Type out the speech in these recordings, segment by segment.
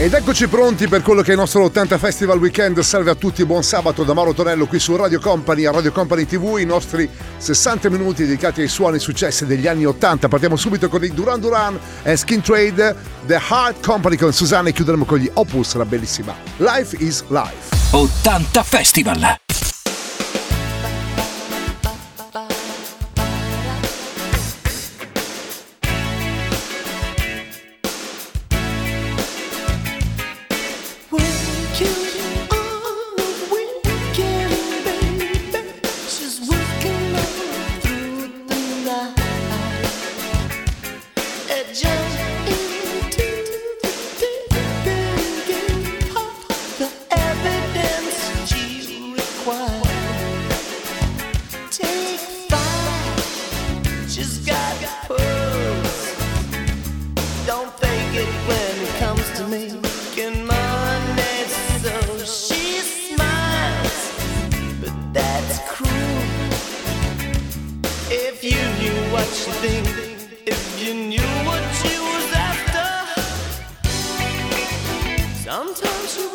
Ed eccoci pronti per quello che è il nostro 80 Festival Weekend. Salve a tutti, buon sabato da Mauro Tonello qui su Radio Company, a Radio Company TV, i nostri 60 minuti dedicati ai suoni successi degli anni 80. Partiamo subito con i Duran Duran e Skin Trade, The Heart Company con Susanna e chiuderemo con gli Opus, la bellissima Life is Life. 80 Festival. what you think if you knew what you was after. Sometimes you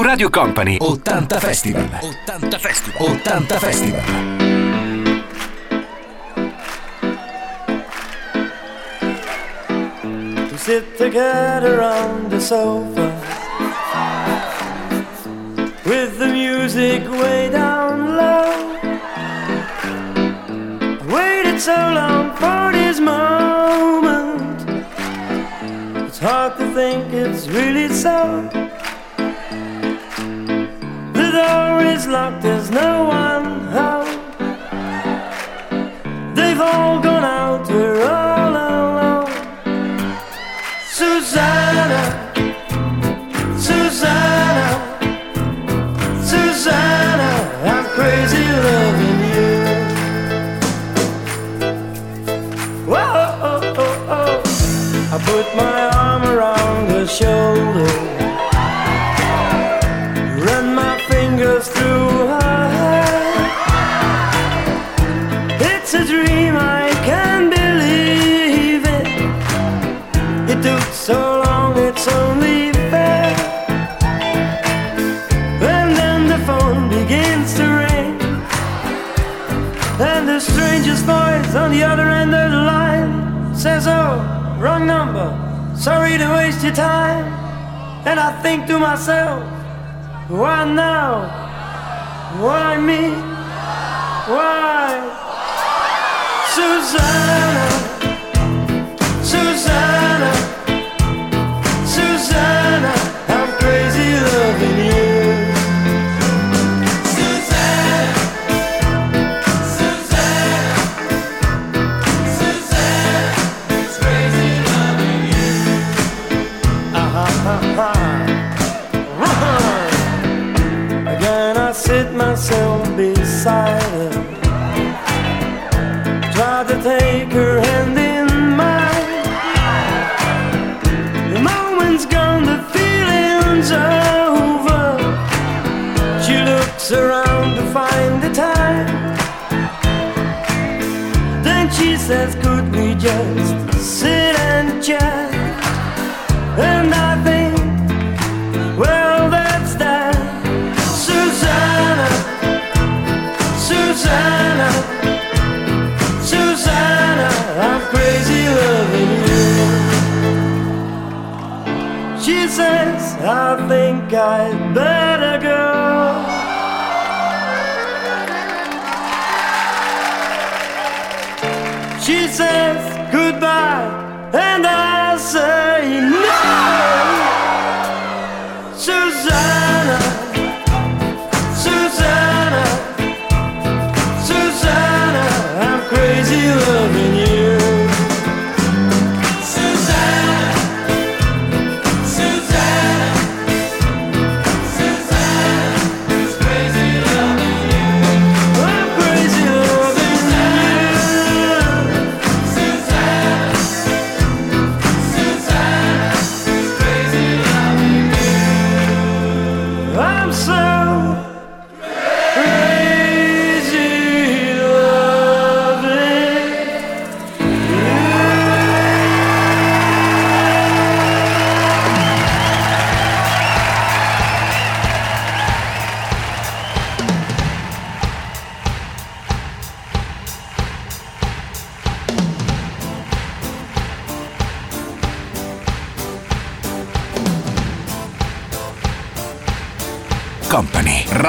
Su Radio Company. 80 Festival. 80 Festival. 80 Festival. To sit together on the sofa. With the music way down low. Waited so long for this moment. It's hard to think it's really so locked in time. And I think to myself, Why now? Why me? Why? Susanna, to take her hand in mine. The moment's gone, the feeling's over. She looks around to find the time. Then she says, Could we just sit and chat? And I I think I'd better go. She says I'm sorry.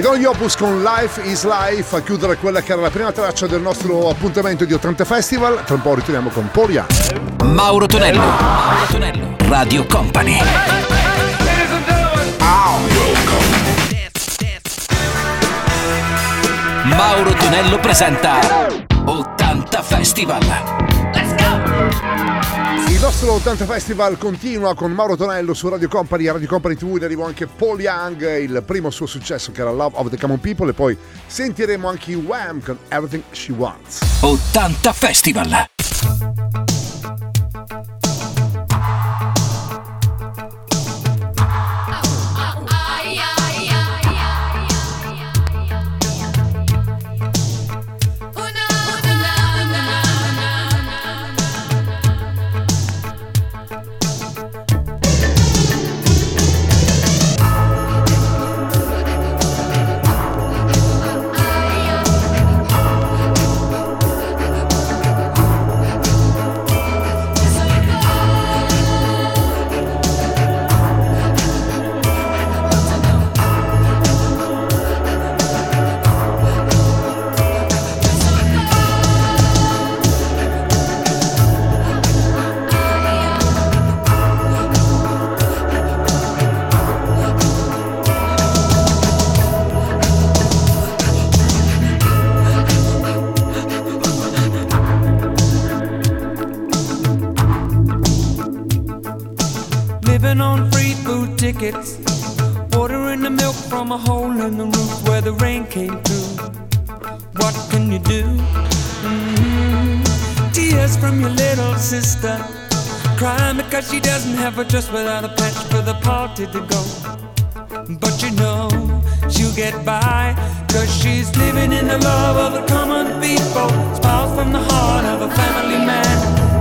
E Don Opus con Life is Life a chiudere quella che era la prima traccia del nostro appuntamento di 80 Festival. Tra un po' ritorniamo con Polia. Mauro Tonello. Mauro Tonello. Radio Company. Mauro Tonello presenta 80 Festival. Il nostro 80 Festival continua con Mauro Tonello su Radio Company, a Radio Company TV in arrivo anche Paul Young, il primo suo successo che era Love of the Common People e poi sentiremo anche Wham con Everything She Wants. 80 Festival. Came through. What can you do? Mhm. Tears from your little sister. Crying because she doesn't have a dress without a patch for the party to go. But you know she'll get by. Cause she's living in the love of the common people. Smiles from the heart of a family man.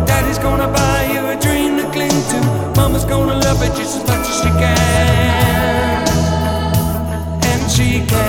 Daddy's gonna buy you a dream to cling to. Mama's gonna love it just as much as she can. And she can.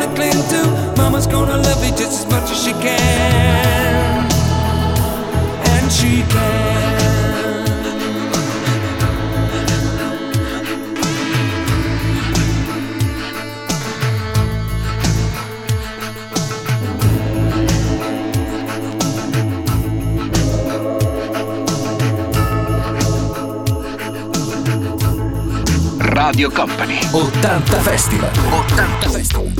Mama's gonna love you just as much as she can. And she can. Radio Company. 80 Festival. 80 Festival.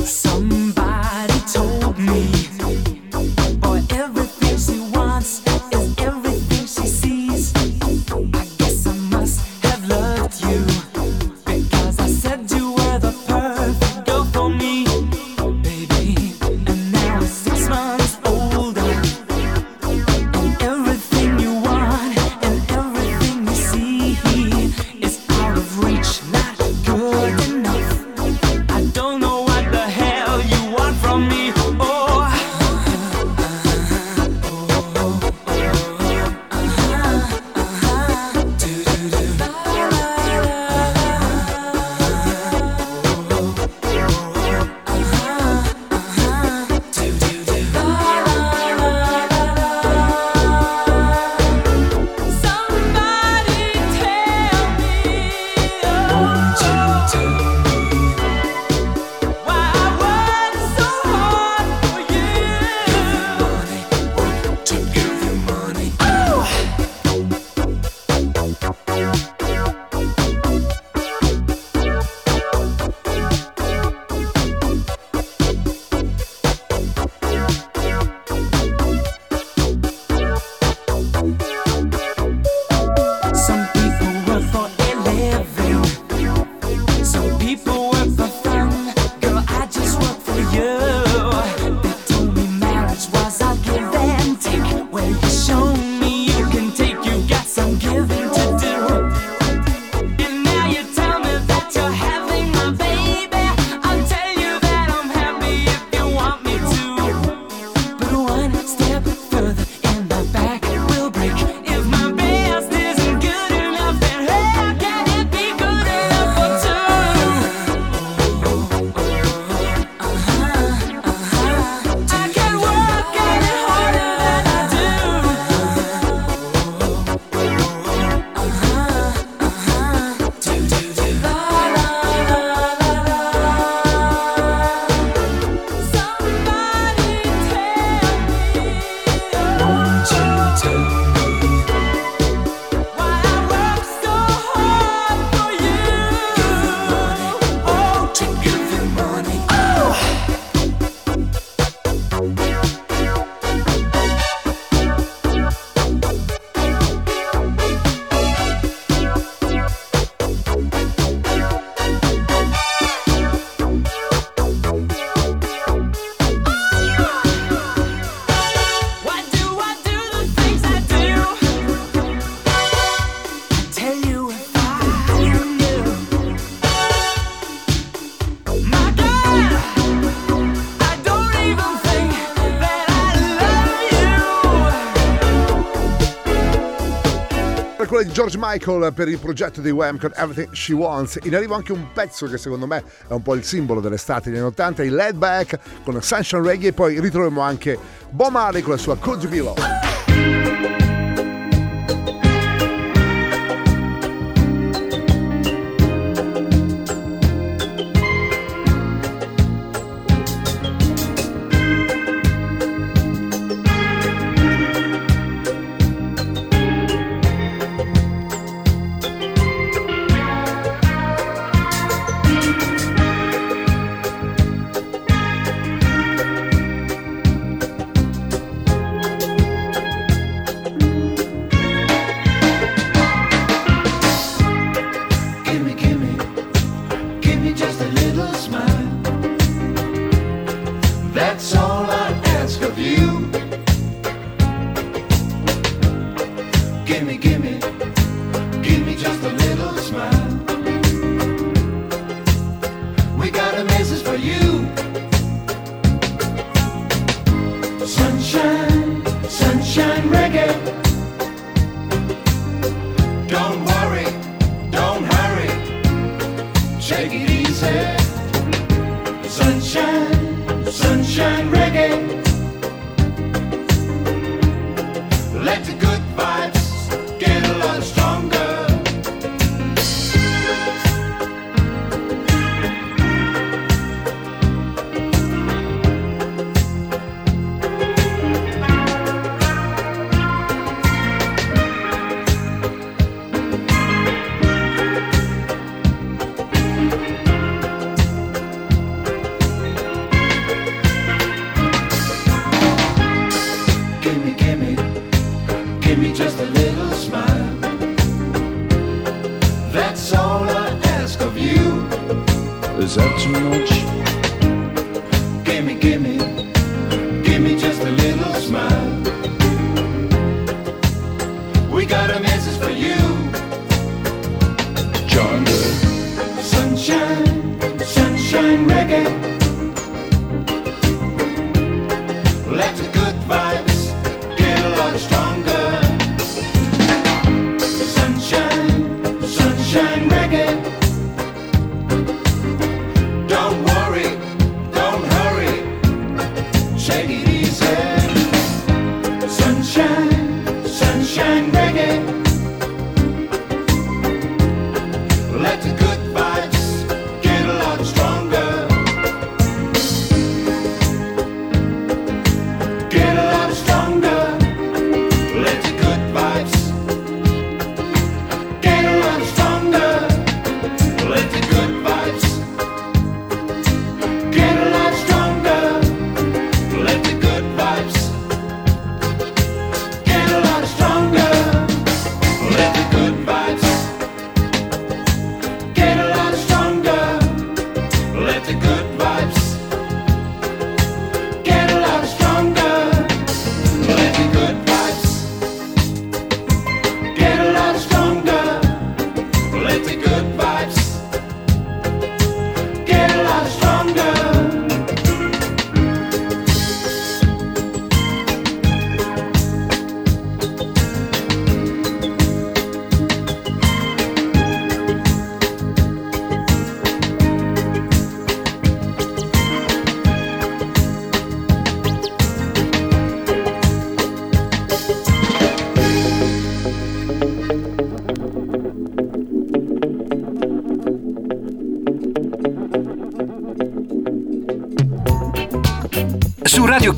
George Michael per il progetto di Wham con Everything She Wants. In arrivo anche un pezzo che secondo me è un po' il simbolo dell'estate degli anni 80, il Lead Back con Sunshine Reggae e poi ritroviamo anche Bo Marley con la sua Could You Be Love.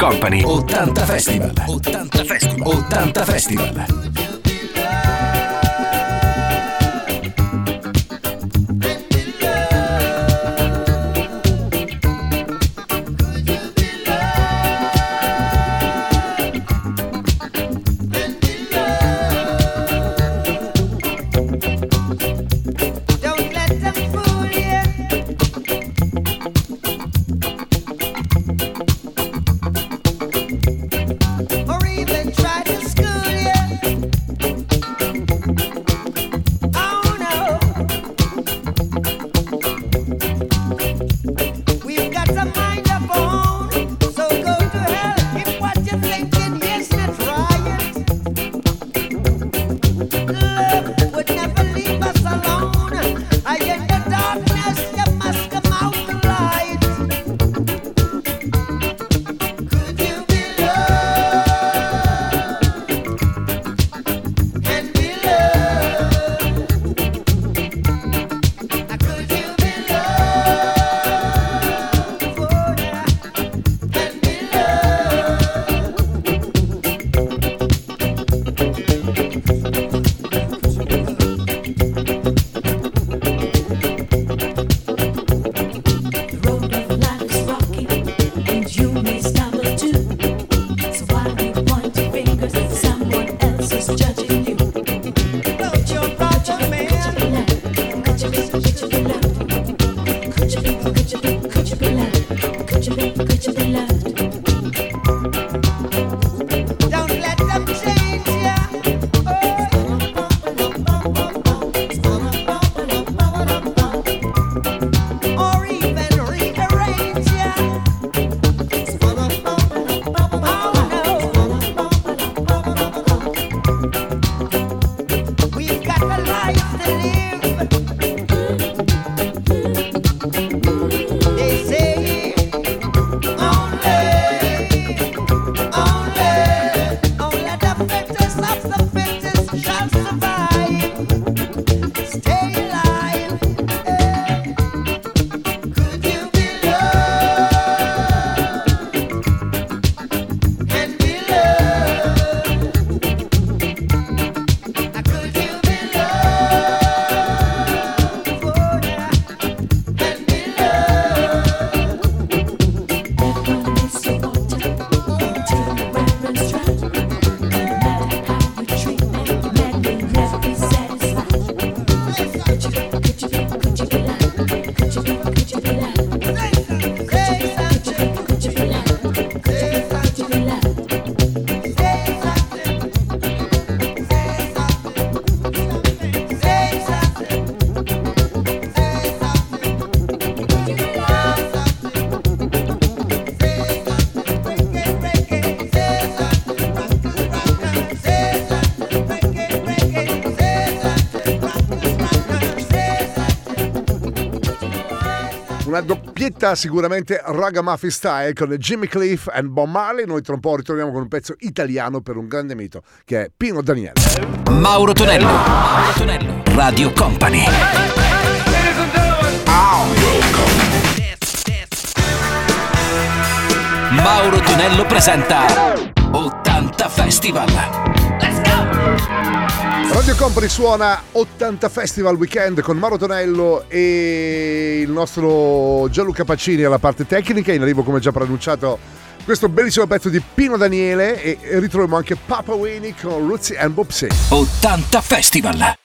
Company. 80 Festival. 80 Festival. 80 Festival. una doppietta sicuramente ragamuffin style con Jimmy Cliff e Bon Marley. Noi tra un po' ritorniamo con un pezzo italiano per un grande mito che è Pino Daniele. Mauro Tonello, Mauro Tonello, Radio Company. Mauro Tonello presenta 80 Festival. Let's Radio Company suona 80 Festival Weekend con Mauro Tonello e il nostro Gianluca Pacini alla parte tecnica. In arrivo, come già pronunciato, questo bellissimo pezzo di Pino Daniele e ritroviamo anche Papa Winnie con Rootsy and Bopsy. 80 Festival!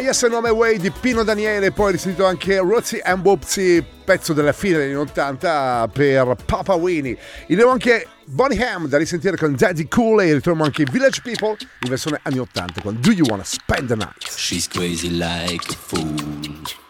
Yes and No Way di Pino Daniele, poi ho risentito anche Rozzy and Wopsy, pezzo della fine degli anni 80 per Papa Winnie. Idevo anche Bonnie Ham da risentire con Daddy Cool e ritroviamo anche Village People in versione anni 80 con Do You Wanna Spend the Night? She's crazy like a fool.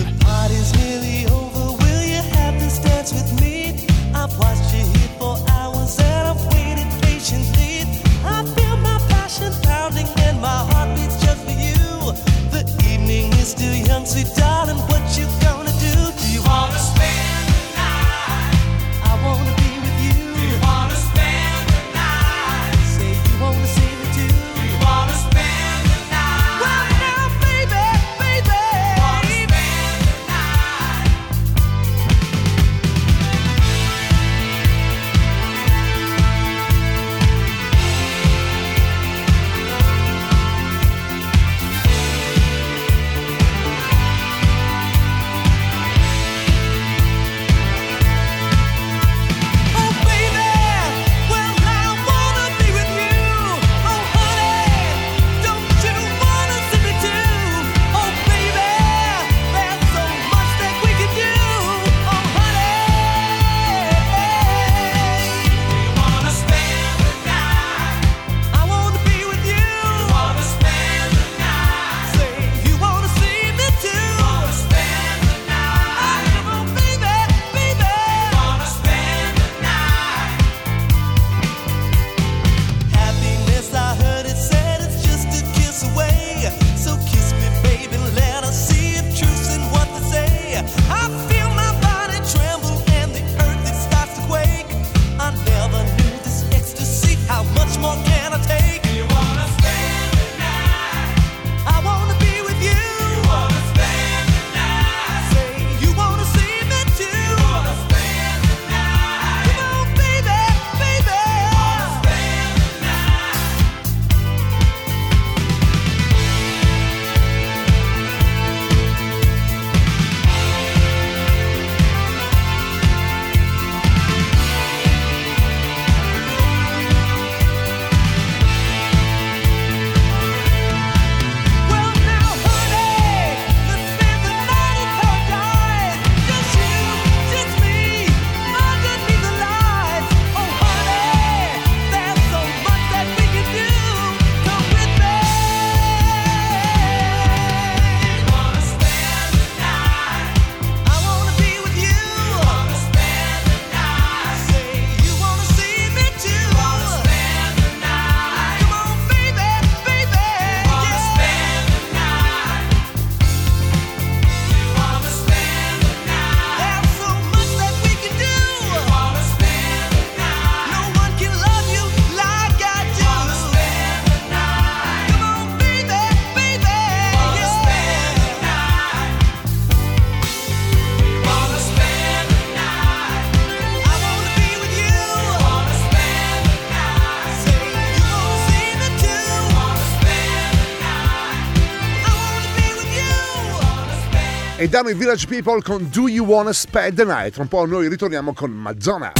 Capitano i Village People con Do You Wanna Spend the Night. Tra un po' noi ritorniamo con Mazzona.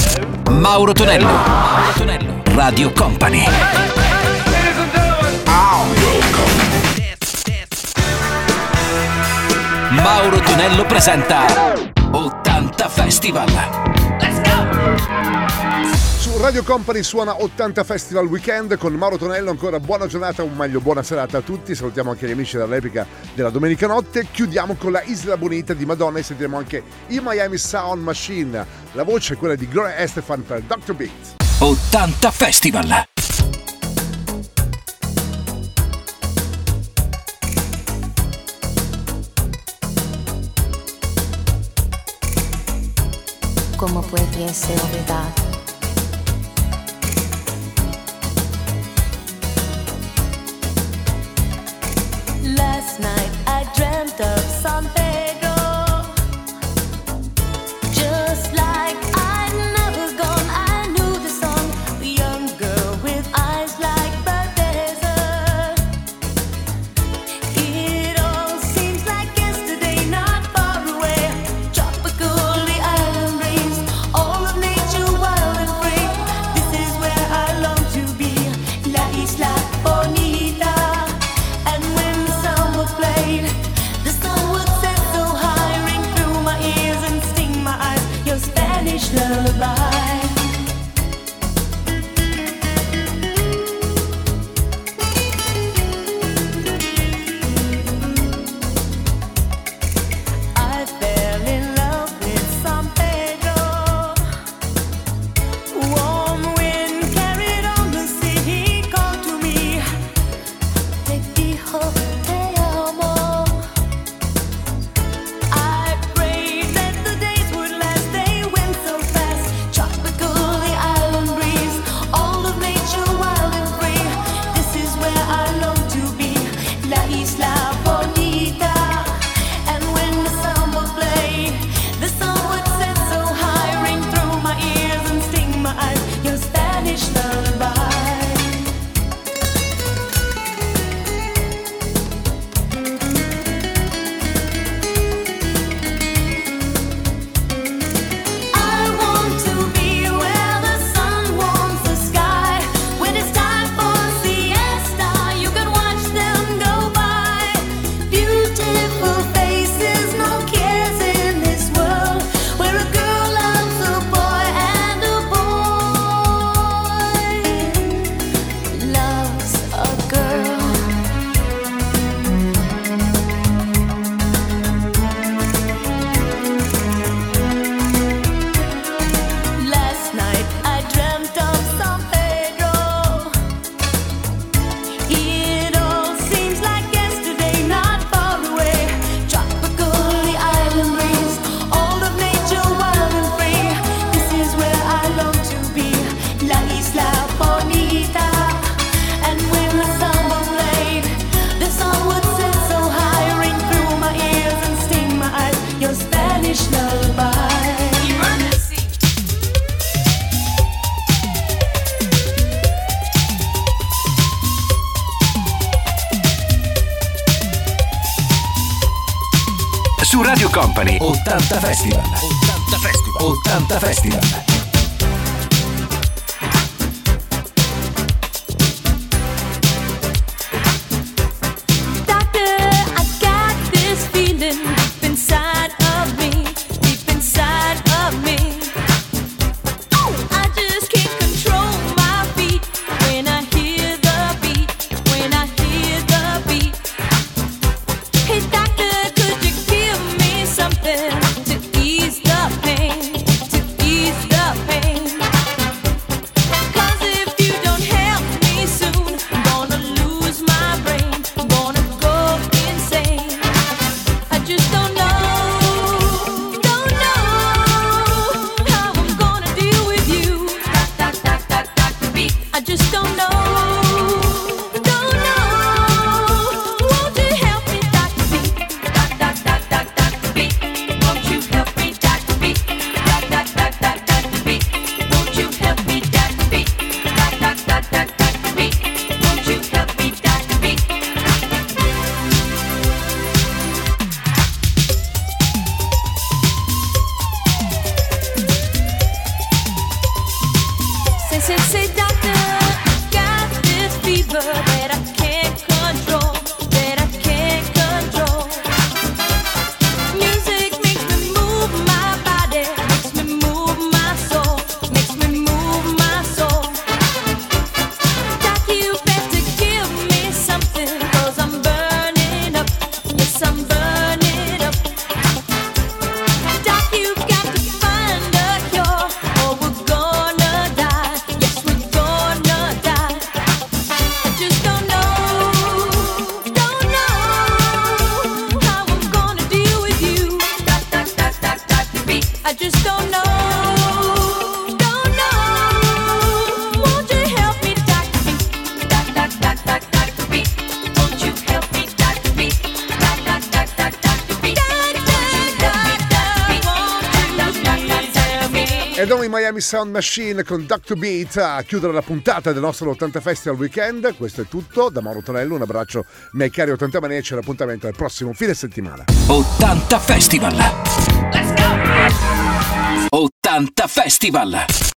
Mauro Tonello. Mauro Tonello. Radio Company. Mauro Tonello presenta 80 Festival. Radio Company suona 80 Festival Weekend con Mauro Tonello ancora buona giornata, o meglio buona serata a tutti, salutiamo anche gli amici dall'epica della domenica notte, chiudiamo con la Isla Bonita di Madonna e sentiremo anche i Miami Sound Machine, la voce è quella di Gloria Estefan per Dr. Beat. 80 Festival! Come puoi essere olvidado Company 80 Festival. 80 Festival. 80 Festival. Sound Machine con Duck Beat a chiudere la puntata del nostro 80 Festival Weekend. Questo è tutto. Da Mauro Tonello un abbraccio miei cari 80 mani e c'è l'appuntamento al prossimo fine settimana. 80 Festival! Let's go! 80 Festival!